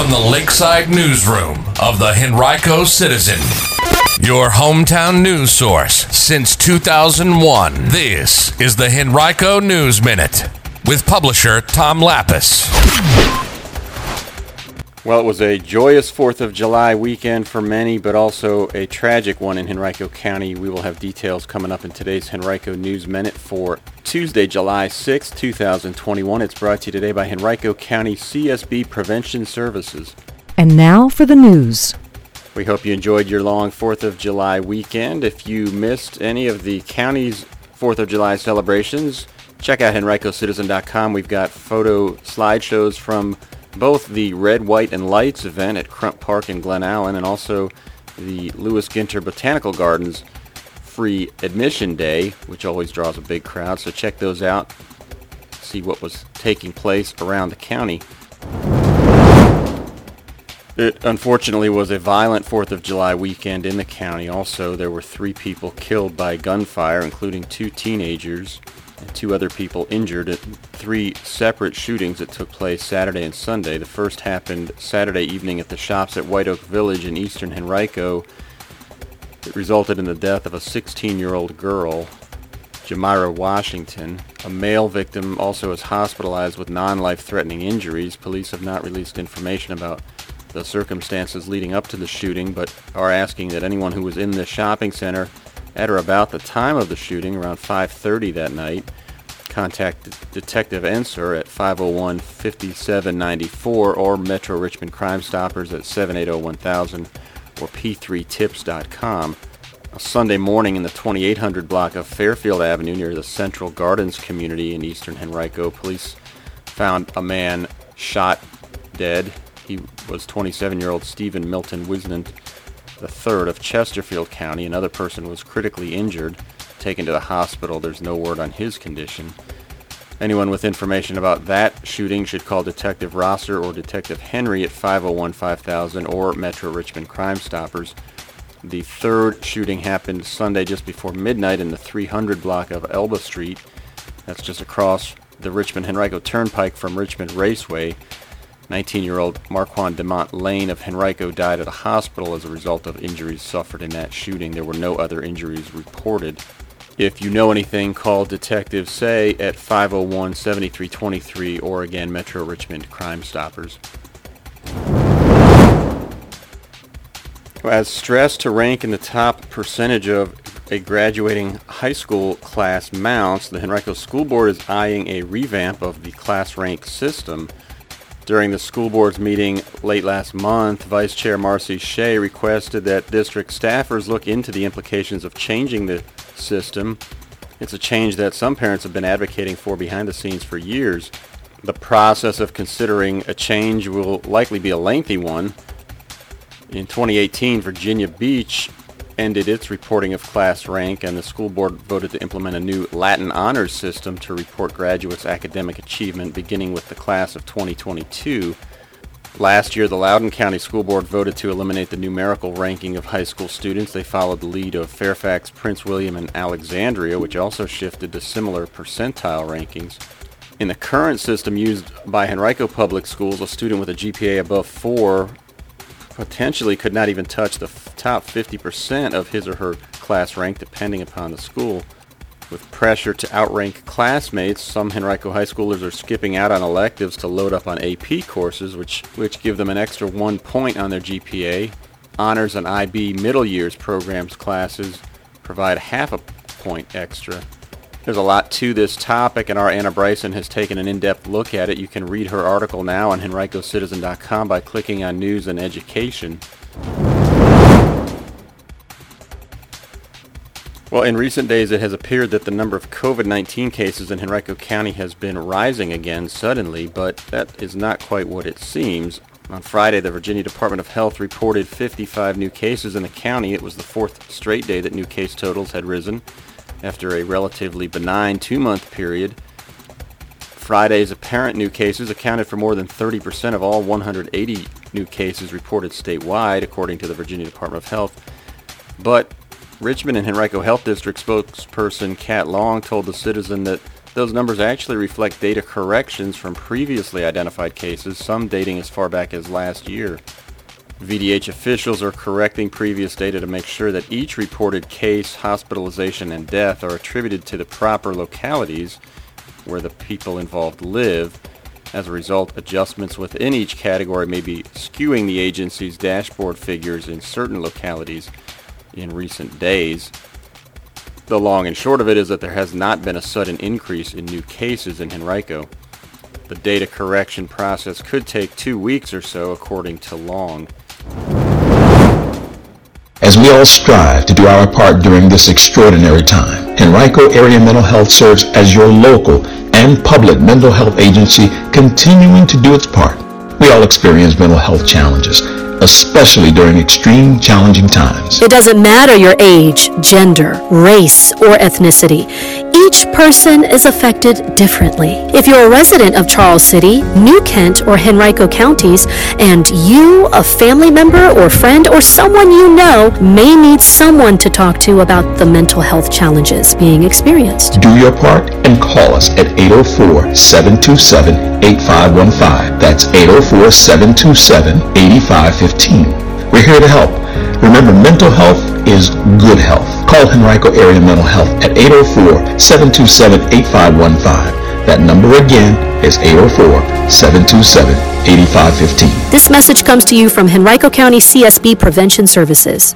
from the Lakeside Newsroom of the Henrico Citizen, your hometown news source since 2001. This is the Henrico News Minute with publisher Tom Lappas. Well, it was a joyous 4th of July weekend for many, but also a tragic one in Henrico County. We will have details coming up in today's Henrico News Minute for Tuesday, July 6, 2021. It's brought to you today by Henrico County CSB Prevention Services. And now for the news. We hope you enjoyed your long 4th of July weekend. If you missed any of the county's 4th of July celebrations, check out henricocitizen.com. We've got photo slideshows from both the Red, White, and Lights event at Crump Park in Glen Allen and also the Lewis Ginter Botanical Gardens free admission day, which always draws a big crowd. So check those out, see what was taking place around the county. It unfortunately was a violent 4th of July weekend in the county. Also, there were three people killed by gunfire, including two teenagers and two other people injured at three separate shootings that took place Saturday and Sunday. The first happened Saturday evening at the shops at White Oak Village in eastern Henrico. It resulted in the death of a 16-year-old girl, Jamira Washington. A male victim also is hospitalized with non-life-threatening injuries. Police have not released information about the circumstances leading up to the shooting, but are asking that anyone who was in the shopping center at or about the time of the shooting, around 5.30 that night, contact Detective Enser at 501-5794 or Metro Richmond Crime Stoppers at 780-1000 or p3tips.com. A Sunday morning in the 2800 block of Fairfield Avenue near the Central Gardens community in eastern Henrico, police found a man shot dead. He was 27-year-old Stephen Milton Wisnant III of Chesterfield County. Another person was critically injured, taken to the hospital. There's no word on his condition. Anyone with information about that shooting should call Detective Rosser or Detective Henry at 501-5000 or Metro Richmond Crime Stoppers. The third shooting happened Sunday just before midnight in the 300 block of Elba Street. That's just across the Richmond Henrico Turnpike from Richmond Raceway. 19-year-old Marquand DeMont Lane of Henrico died at a hospital as a result of injuries suffered in that shooting. There were no other injuries reported. If you know anything, call Detective Say at 501-7323 or again Metro Richmond Crime Stoppers. As stress to rank in the top percentage of a graduating high school class mounts, the Henrico School Board is eyeing a revamp of the class rank system. During the school board's meeting late last month, Vice Chair Marcy Shea requested that district staffers look into the implications of changing the system. It's a change that some parents have been advocating for behind the scenes for years. The process of considering a change will likely be a lengthy one. In 2018, Virginia Beach ended its reporting of class rank and the school board voted to implement a new Latin honors system to report graduates' academic achievement beginning with the class of 2022. Last year, the Loudoun County School Board voted to eliminate the numerical ranking of high school students. They followed the lead of Fairfax, Prince William, and Alexandria, which also shifted to similar percentile rankings. In the current system used by Henrico Public Schools, a student with a GPA above 4 potentially could not even touch the top 50% of his or her class rank depending upon the school. With pressure to outrank classmates, some Henrico high schoolers are skipping out on electives to load up on AP courses, which, which give them an extra one point on their GPA. Honors and IB middle years programs classes provide half a point extra. There's a lot to this topic, and our Anna Bryson has taken an in-depth look at it. You can read her article now on henricocitizen.com by clicking on News and Education. Well, in recent days, it has appeared that the number of COVID-19 cases in Henrico County has been rising again suddenly, but that is not quite what it seems. On Friday, the Virginia Department of Health reported 55 new cases in the county. It was the fourth straight day that new case totals had risen after a relatively benign two-month period. Friday's apparent new cases accounted for more than 30% of all 180 new cases reported statewide, according to the Virginia Department of Health. But Richmond and Henrico Health District spokesperson Kat Long told the Citizen that those numbers actually reflect data corrections from previously identified cases, some dating as far back as last year. VDH officials are correcting previous data to make sure that each reported case, hospitalization, and death are attributed to the proper localities where the people involved live. As a result, adjustments within each category may be skewing the agency's dashboard figures in certain localities in recent days. The long and short of it is that there has not been a sudden increase in new cases in Henrico. The data correction process could take two weeks or so, according to Long. As we all strive to do our part during this extraordinary time, Henrico Area Mental Health serves as your local and public mental health agency continuing to do its part. We all experience mental health challenges, especially during extreme challenging times. It doesn't matter your age, gender, race, or ethnicity. Each person is affected differently. If you're a resident of Charles City, New Kent, or Henrico counties, and you, a family member or friend, or someone you know may need someone to talk to about the mental health challenges being experienced. Do your part and call us at 804-727-8515. That's 804-727-8515. We're here to help. Remember, mental health is good health. Call Henrico Area Mental Health at 804-727-8515. That number again is 804-727-8515. This message comes to you from Henrico County CSB Prevention Services.